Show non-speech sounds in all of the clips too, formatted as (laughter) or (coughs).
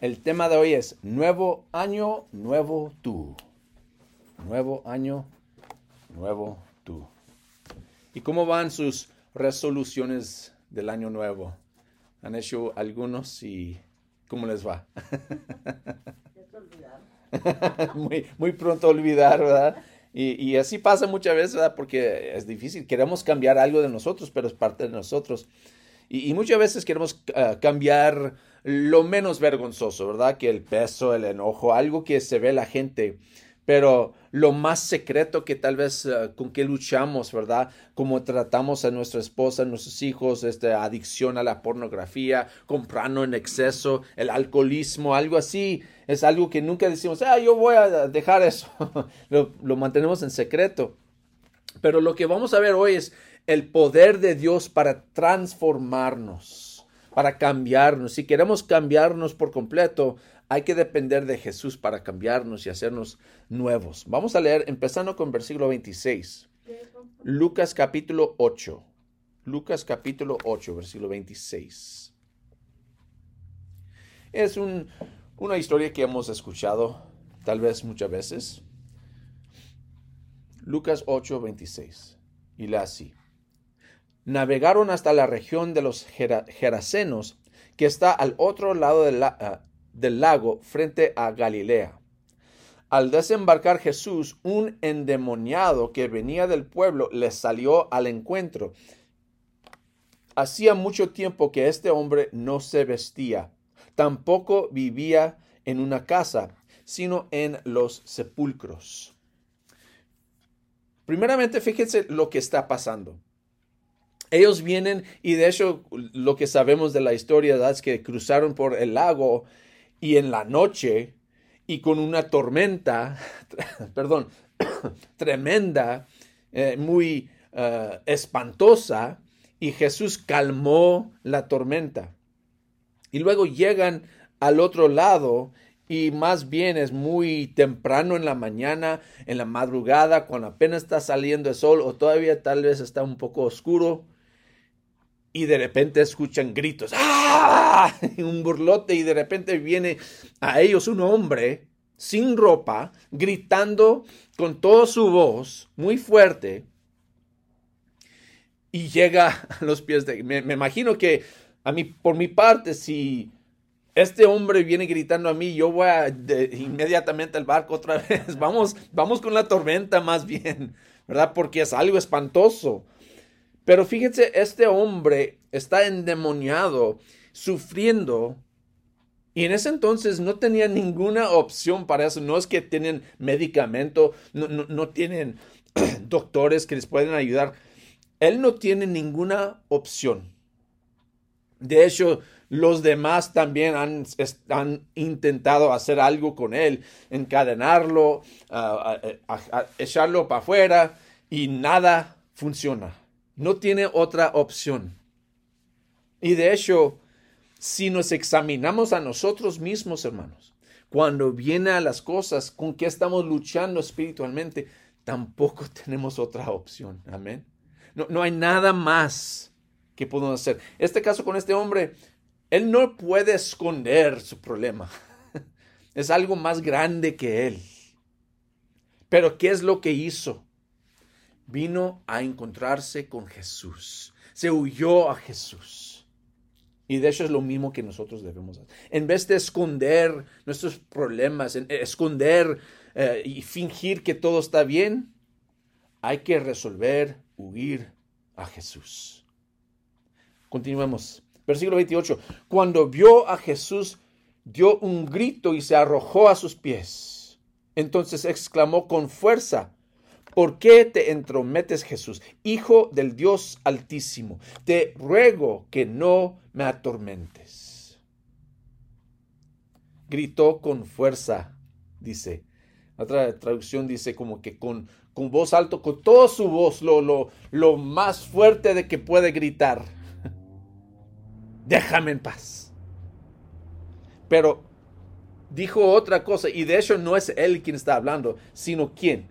El tema de hoy es nuevo año, nuevo tú. Nuevo año, nuevo tú. ¿Y cómo van sus resoluciones del año nuevo? ¿Han hecho algunos y cómo les va? (laughs) muy, muy pronto olvidar, ¿verdad? Y, así pasa muchas veces, ¿verdad? Porque es difícil. Queremos cambiar algo de nosotros, pero es parte de nosotros. Y, muchas veces queremos ah, cambiar lo menos vergonzoso, ¿verdad? Que el peso, el enojo, algo que se ve la gente pero lo más secreto que tal vez eh, con que luchamos, ¿verdad? Como tratamos a nuestra esposa, a nuestros hijos, esta adicción a la pornografía, comprando en exceso, el alcoholismo, algo así, es algo que nunca decimos, ah, yo voy a dejar eso, (laughs) lo mantenemos en secreto. Pero lo que vamos a ver hoy es el poder de Dios para transformarnos, para cambiarnos. Si queremos cambiarnos por completo, hay que depender de Jesús para cambiarnos y hacernos nuevos. Vamos a leer empezando con versículo 26. Lucas capítulo 8. Lucas capítulo 8, versículo 26. Es una historia que hemos escuchado tal vez muchas veces. Lucas 8, 26. Y la así. Navegaron hasta la región de los Gerasenos, que está al otro lado ah, del lago frente a Galilea. Al desembarcar Jesús, un endemoniado que venía del pueblo le salió al encuentro. Hacía mucho tiempo que este hombre no se vestía, tampoco vivía en una casa, sino en los sepulcros. Primeramente, fíjense lo que está pasando. Ellos vienen y de hecho lo que sabemos de la historia es que cruzaron por el lago y en la noche y con una tormenta, (laughs) perdón, (coughs) tremenda, eh, muy eh, espantosa, y Jesús calmó la tormenta. Y luego llegan al otro lado y más bien es muy temprano en la mañana, en la madrugada, cuando apenas está saliendo el sol o todavía tal vez está un poco oscuro y de repente escuchan gritos, ¡ah! (laughs) un burlote y de repente viene a ellos un hombre sin ropa, gritando con toda su voz, muy fuerte, y llega (laughs) a los pies de... Me, imagino que a mí, por mi parte, si este hombre viene gritando a mí, yo voy inmediatamente al barco otra (laughs) vez. Vamos, vamos con la tormenta más bien, ¿verdad? Porque es algo espantoso. Pero fíjense, este hombre está endemoniado, sufriendo. Y en ese entonces no tenía ninguna opción para eso. No es que tienen medicamento, no, tienen (clears throat) doctores que les pueden ayudar. Él no tiene ninguna opción. De hecho, los demás también han, intentado hacer algo con él, encadenarlo, echarlo para afuera y nada funciona. No tiene otra opción. Y de hecho, si nos examinamos a nosotros mismos, hermanos, cuando viene a las cosas con que estamos luchando espiritualmente, tampoco (laughs) tenemos otra opción. Amén. No, no hay nada más que podemos hacer. Este caso con este hombre, él no puede esconder su problema. (laughs) Es algo más grande que él. Pero ¿qué es lo que hizo? Vino a encontrarse con Jesús. Se huyó a Jesús. Y de hecho es lo mismo que nosotros debemos hacer. En vez de esconder nuestros problemas, esconder eh, y fingir que todo está bien, hay que resolver huir a Jesús. Continuemos. Versículo 28. Cuando vio a Jesús, dio un grito y se arrojó a sus pies. Entonces exclamó con fuerza, ¿Por qué te entrometes, Jesús, Hijo del Dios Altísimo? Te ruego que no me atormentes. Gritó con fuerza, dice. Otra traducción dice como que con, con voz alto, con toda su voz, lo, lo, lo más fuerte de que puede gritar. (laughs) Déjame en paz. Pero dijo otra cosa, y de hecho no es él quien está hablando, sino quién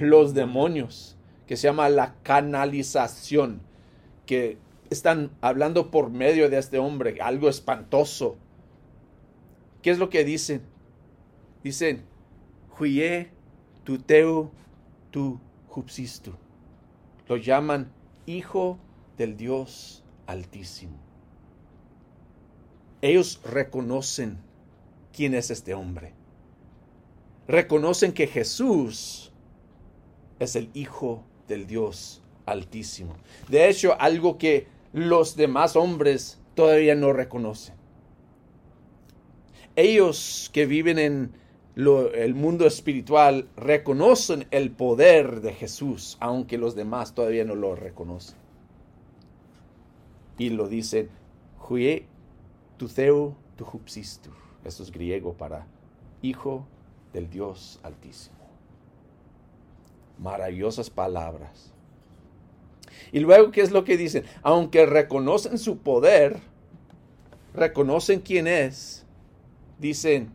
los demonios, que se llama la canalización, que están hablando por medio de este hombre, algo espantoso. ¿qué es lo que dicen? Dicen, Huye tu teu tu jupsistu. Lo llaman hijo del Dios altísimo. Ellos reconocen quién es este hombre. Reconocen que Jesús es el Hijo del Dios altísimo. De hecho, algo que los demás hombres todavía no reconocen. Ellos que viven en el mundo espiritual reconocen el poder de Jesús, aunque los demás todavía no lo reconocen. Y lo dicen, Jue tu theu tu. Esto es griego para hijo del Dios altísimo. Maravillosas palabras. Y luego, ¿qué es lo que dicen? Aunque reconocen su poder, reconocen quién es, dicen,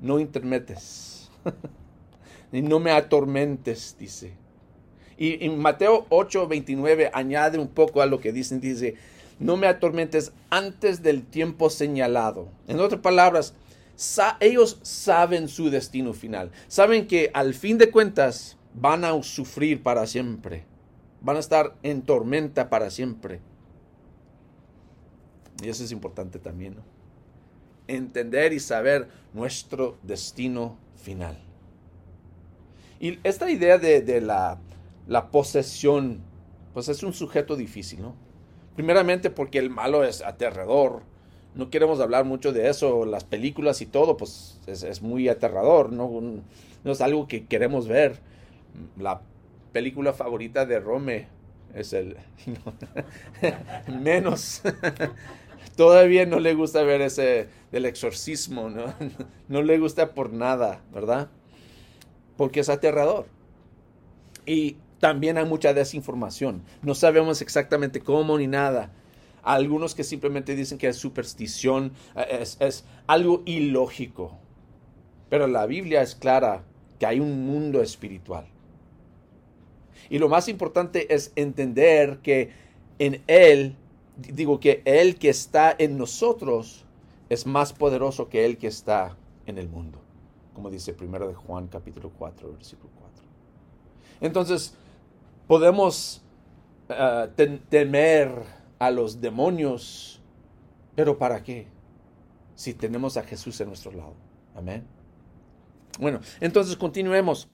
no intermetes, (laughs) y no me atormentes, dice. Y en Mateo 8, 29 añade un poco a lo que dicen, dice, no me atormentes antes del tiempo señalado. En otras palabras, ellos saben su destino final, saben que al fin de cuentas van a sufrir para siempre, van a estar en tormenta para siempre. Y eso es importante también, ¿no? entender y saber nuestro destino final. Y esta idea de, la, la, posesión, pues es un sujeto difícil, ¿no? Primeramente porque el malo es aterrador. No queremos hablar mucho de eso. Las películas y todo, pues es, muy aterrador, ¿no? no es algo que queremos ver. La película favorita de Rome es el... (laughs) menos (laughs) todavía no le gusta ver ese del exorcismo, ¿no? (laughs) No le gusta por nada, ¿verdad? Porque es aterrador. Y también hay mucha desinformación. No sabemos exactamente cómo ni nada. Algunos que simplemente dicen que es superstición, es, es algo ilógico. Pero la Biblia es clara que hay un mundo espiritual. Y lo más importante es entender que en Él digo que el que está en nosotros es más poderoso que el que está en el mundo, como dice primero de Juan capítulo 4, versículo 4. Entonces, podemos ah, temer a los demonios, pero ¿para qué? Si tenemos a Jesús en nuestro lado. Amén. Bueno, entonces continuemos.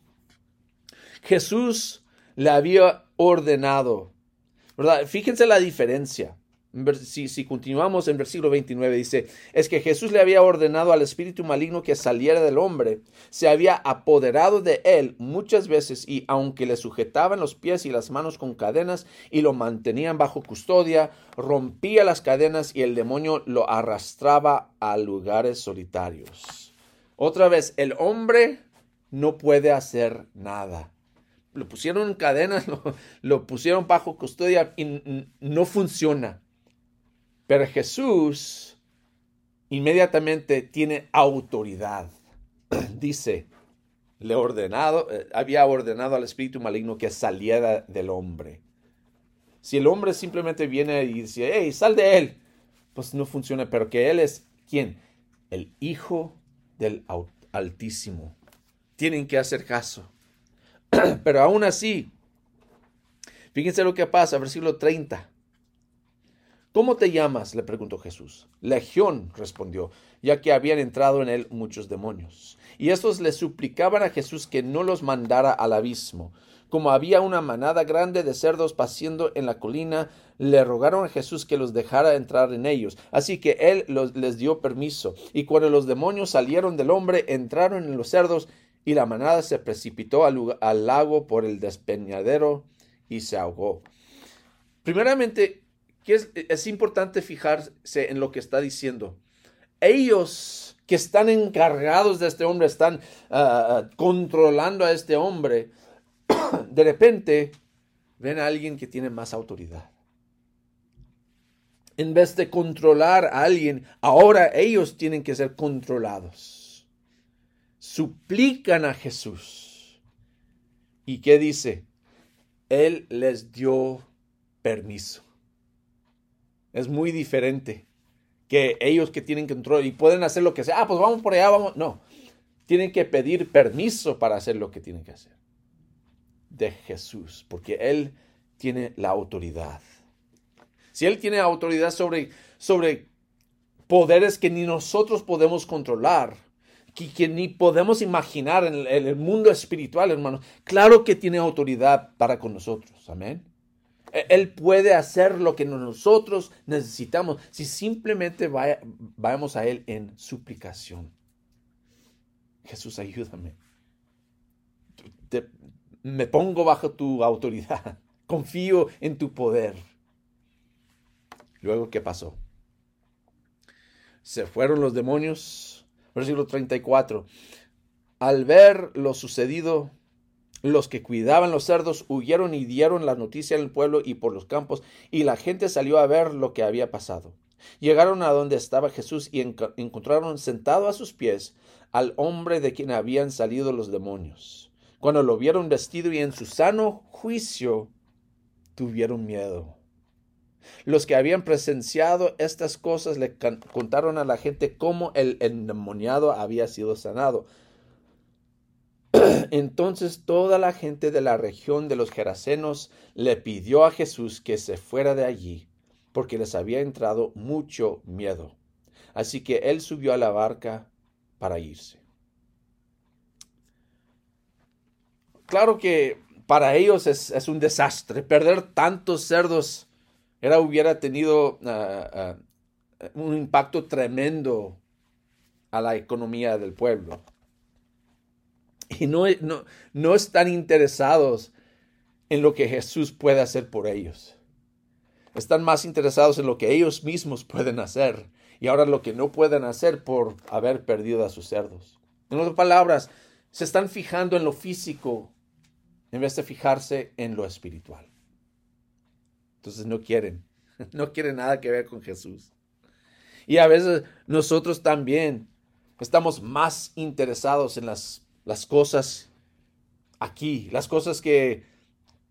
Jesús le había ordenado, ¿verdad? Fíjense la diferencia si, continuamos en versículo 29, dice, es que Jesús le había ordenado al espíritu maligno que saliera del hombre, se había apoderado de él muchas veces y aunque le sujetaban los pies y las manos con cadenas y lo mantenían bajo custodia, rompía las cadenas y el demonio lo arrastraba a lugares solitarios. Otra vez, el hombre no puede hacer nada. Lo pusieron en cadenas, (laughs) lo, pusieron bajo custodia y no funciona pero Jesús inmediatamente tiene autoridad. (clears throat) Dice, le ordenado, eh, había ordenado al espíritu maligno que saliera del hombre. Si el hombre simplemente viene y dice, hey, sal de él, pues no funciona, pero que él es quién? El Hijo del Altísimo. Tienen que hacer caso. (clears throat) pero aún así, fíjense lo que pasa, versículo 30. ¿Cómo te llamas? le preguntó Jesús. Legión, respondió, ya que habían entrado en él muchos demonios. Y estos le suplicaban a Jesús que no los mandara al abismo. Como había una manada grande de cerdos paciendo en la colina, le rogaron a Jesús que los dejara entrar en ellos. Así que él les dio permiso. Y cuando los demonios salieron del hombre, entraron en los cerdos, y la manada se precipitó al, lago por el despeñadero y se ahogó. Primeramente, es, importante fijarse en lo que está diciendo. Ellos que están encargados de este hombre, están ah, ah, controlando a este hombre, (coughs) de repente ven a alguien que tiene más autoridad. En vez de controlar a alguien, ahora ellos tienen que ser controlados. Suplican a Jesús. ¿Y qué dice? Él les dio permiso. Es muy diferente que ellos que tienen control y pueden hacer lo que sea, ah, pues vamos por allá, vamos. No, tienen que pedir permiso para hacer lo que tienen que hacer. De Jesús, porque Él tiene la autoridad. Si Él tiene autoridad sobre, sobre poderes que ni nosotros podemos controlar, que, ni podemos imaginar en el, mundo espiritual, hermano. Claro que tiene autoridad para con nosotros. Amén. E, él puede hacer lo que nosotros necesitamos si simplemente vayamos a Él en suplicación. Jesús, ayúdame. me pongo bajo tu autoridad. (laughs) Confío en tu poder. Luego, ¿qué pasó? Se fueron los demonios Versículo 34. Al ver lo sucedido, los que cuidaban los cerdos huyeron y dieron la noticia en el pueblo y por los campos, y la gente salió a ver lo que había pasado. Llegaron a donde estaba Jesús y encontraron sentado a sus pies al hombre de quien habían salido los demonios. Cuando lo vieron vestido y en su sano juicio, tuvieron miedo. Los que habían presenciado estas cosas le contaron a la gente cómo el endemoniado había sido sanado. (clears throat) Entonces toda la gente de la región de los Gerasenos le pidió a Jesús que se fuera de allí, porque les había entrado mucho miedo. Así que él subió a la barca para irse. Claro que para ellos es, es un desastre perder tantos cerdos era, hubiera tenido ah, ah, un impacto tremendo a la economía del pueblo. Y no, no, no están interesados en lo que Jesús puede hacer por ellos. Están más interesados en lo que ellos mismos pueden hacer y ahora lo que no pueden hacer por haber perdido a sus cerdos. En otras palabras, se están fijando en lo físico en vez de fijarse en lo espiritual. Entonces no quieren, (laughs) no quieren nada que ver con Jesús. Y a veces nosotros también estamos más interesados en las, las cosas aquí, las cosas que,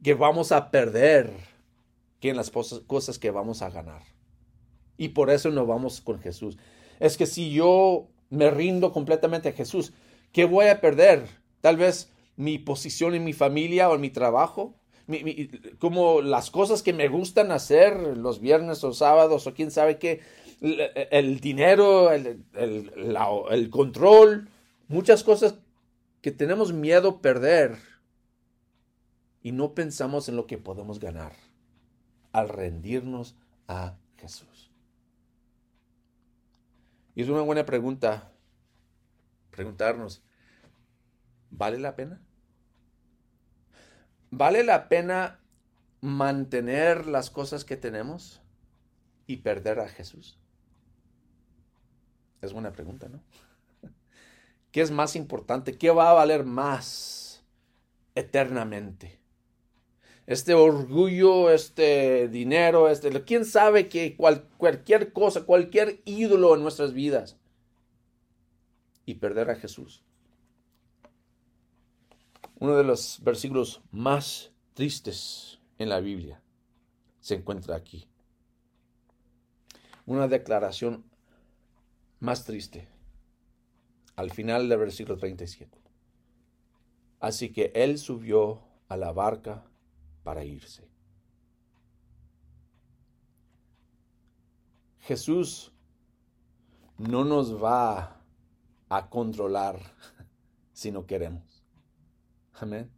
que vamos a perder, que en las cosas, que vamos a ganar. Y por eso no vamos con Jesús. Es que si yo me rindo completamente a Jesús, ¿qué voy a perder? Tal vez mi posición en mi familia o en mi trabajo, como las cosas que me gustan hacer los viernes o sábados o quién sabe qué, el, dinero, el, el, control, muchas cosas que tenemos miedo perder y no pensamos en lo que podemos ganar al rendirnos a Jesús. Y es una buena pregunta preguntarnos, ¿vale la pena? ¿Vale la pena mantener las cosas que tenemos y perder a Jesús? Es buena pregunta, ¿no? (laughs) ¿Qué es más importante? ¿Qué va a valer más eternamente? Este orgullo, este dinero, este, quién sabe que cualquier cosa, cualquier ídolo en nuestras vidas y perder a Jesús. Uno de los versículos más tristes en la Biblia se encuentra aquí. Una declaración más triste al final del versículo 37. Así que él subió a la barca para irse. Jesús no nos va a controlar si no queremos. Amén.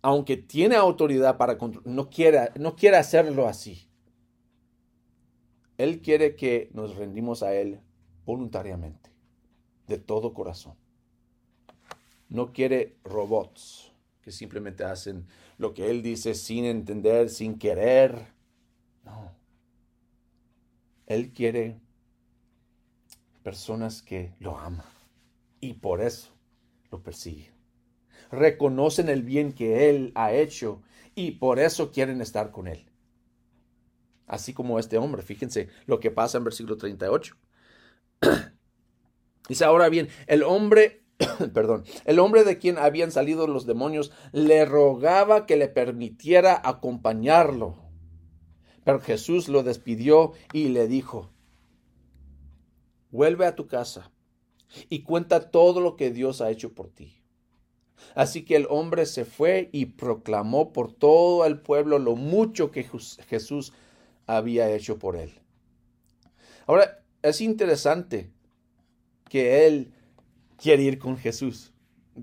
Aunque tiene autoridad para controlar, no quiere, no quiere hacerlo así. Él quiere que nos rendimos a Él voluntariamente, de todo corazón. No quiere robots que simplemente hacen lo que Él dice sin entender, sin querer. No. Él quiere personas que lo aman y por eso lo persiguen reconocen el bien que Él ha hecho y por eso quieren estar con Él. Así como este hombre, fíjense lo que pasa en versículo 38. (clears throat) Dice ahora bien, el hombre, (clears throat) perdón, el hombre de quien habían salido los demonios le rogaba que le permitiera acompañarlo. Pero Jesús lo despidió y le dijo, vuelve a tu casa y cuenta todo lo que Dios ha hecho por ti. Así que el hombre se fue y proclamó por todo el pueblo lo mucho que Jesús había hecho por él. Ahora, es interesante que él quiere ir con Jesús,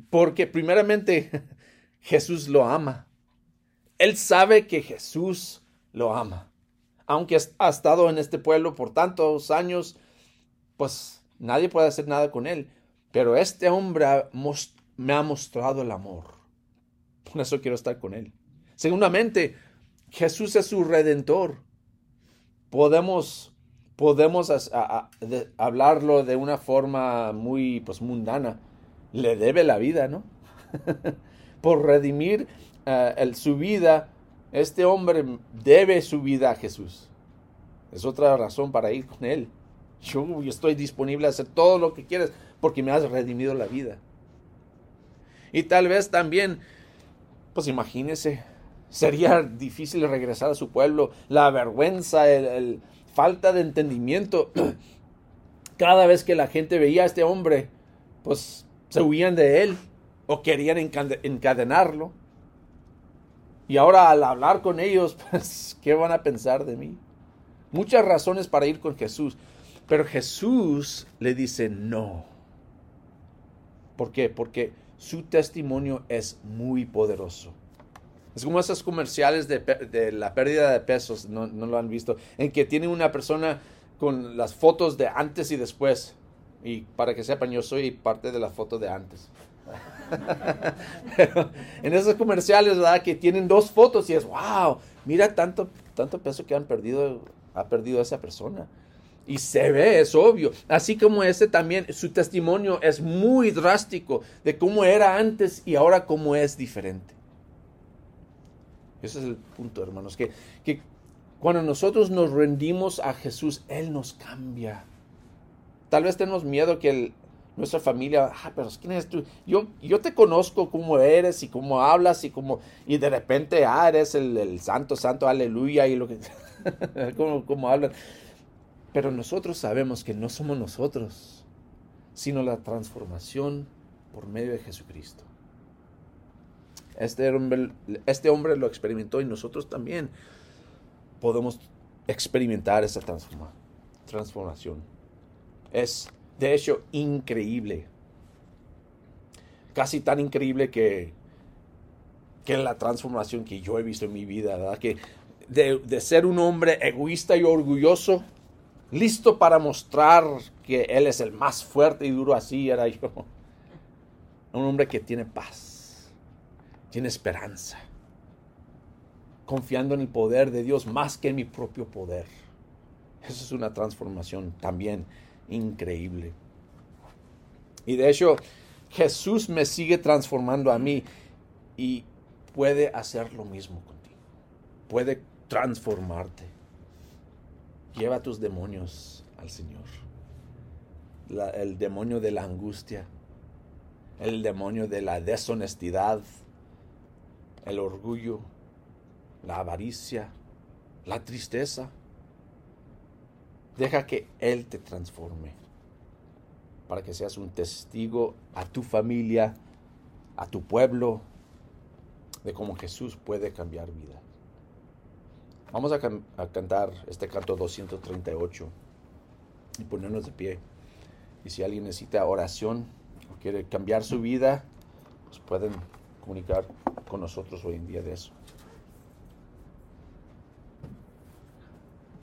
porque primeramente (laughs) Jesús lo ama. Él sabe que Jesús lo ama. Aunque ha estado en este pueblo por tantos años, pues nadie puede hacer nada con él. Pero este hombre me ha mostrado el amor. Por eso quiero estar con él. Segundamente, Jesús es su redentor. Podemos, podemos hablarlo de una forma muy pues, mundana. Le debe la vida, ¿no? (laughs) Por redimir uh, su vida, este hombre debe su vida a Jesús. Es otra razón para ir con él. Yo estoy disponible a hacer todo lo que quieras porque me has redimido la vida. Y tal vez también, pues imagínese, sería difícil regresar a su pueblo, la vergüenza, el, falta de entendimiento. (clears throat) Cada vez que la gente veía a este hombre, pues se huían de él o querían encadenarlo. Y ahora al hablar con ellos, (laughs) pues, ¿qué van a pensar de mí? Muchas razones para ir con Jesús. Pero Jesús le dice no. ¿Por qué? Porque su testimonio es muy poderoso. Es como esos comerciales de, la pérdida de pesos, no, lo han visto, en que tiene una persona con las fotos de antes y después. Y para que sepan, yo soy parte de la foto de antes. (laughs) en esos comerciales, ¿verdad? Que tienen dos fotos y es, wow, mira tanto, tanto peso que han perdido, ha perdido esa persona. Y se ve, es obvio. Así como ese también, su testimonio es muy drástico de cómo era antes y ahora cómo es diferente. Ese es el punto, hermanos, que, que cuando nosotros nos rendimos a Jesús, Él nos cambia. Tal vez tenemos miedo que el, nuestra familia, ah, pero ¿quién eres tú? Yo, yo te conozco cómo eres y cómo hablas y cómo, y de repente, ah, eres el, santo, santo, aleluya, y lo que, (laughs) cómo, cómo hablan. Pero nosotros sabemos que no somos nosotros, sino la transformación por medio de Jesucristo. Este hombre, este hombre lo experimentó y nosotros también podemos experimentar esa transformación. Es de hecho increíble. Casi tan increíble que, que la transformación que yo he visto en mi vida, ¿verdad? Que de, de ser un hombre egoísta y orgulloso, listo para mostrar que él es el más fuerte y duro, así era yo. Un hombre que tiene paz, tiene esperanza, confiando en el poder de Dios más que en mi propio poder. Eso es una transformación también increíble. Y de hecho, Jesús me sigue transformando a mí y puede hacer lo mismo contigo. Puede transformarte. Lleva tus demonios al Señor. el demonio de la angustia, el demonio de la deshonestidad, el orgullo, la avaricia, la tristeza. Deja que Él te transforme para que seas un testigo a tu familia, a tu pueblo, de cómo Jesús puede cambiar vida. Vamos a, cantar este canto 238 y ponernos de pie. Y si alguien necesita oración o quiere cambiar su vida, pues pueden comunicar con nosotros hoy en día de eso.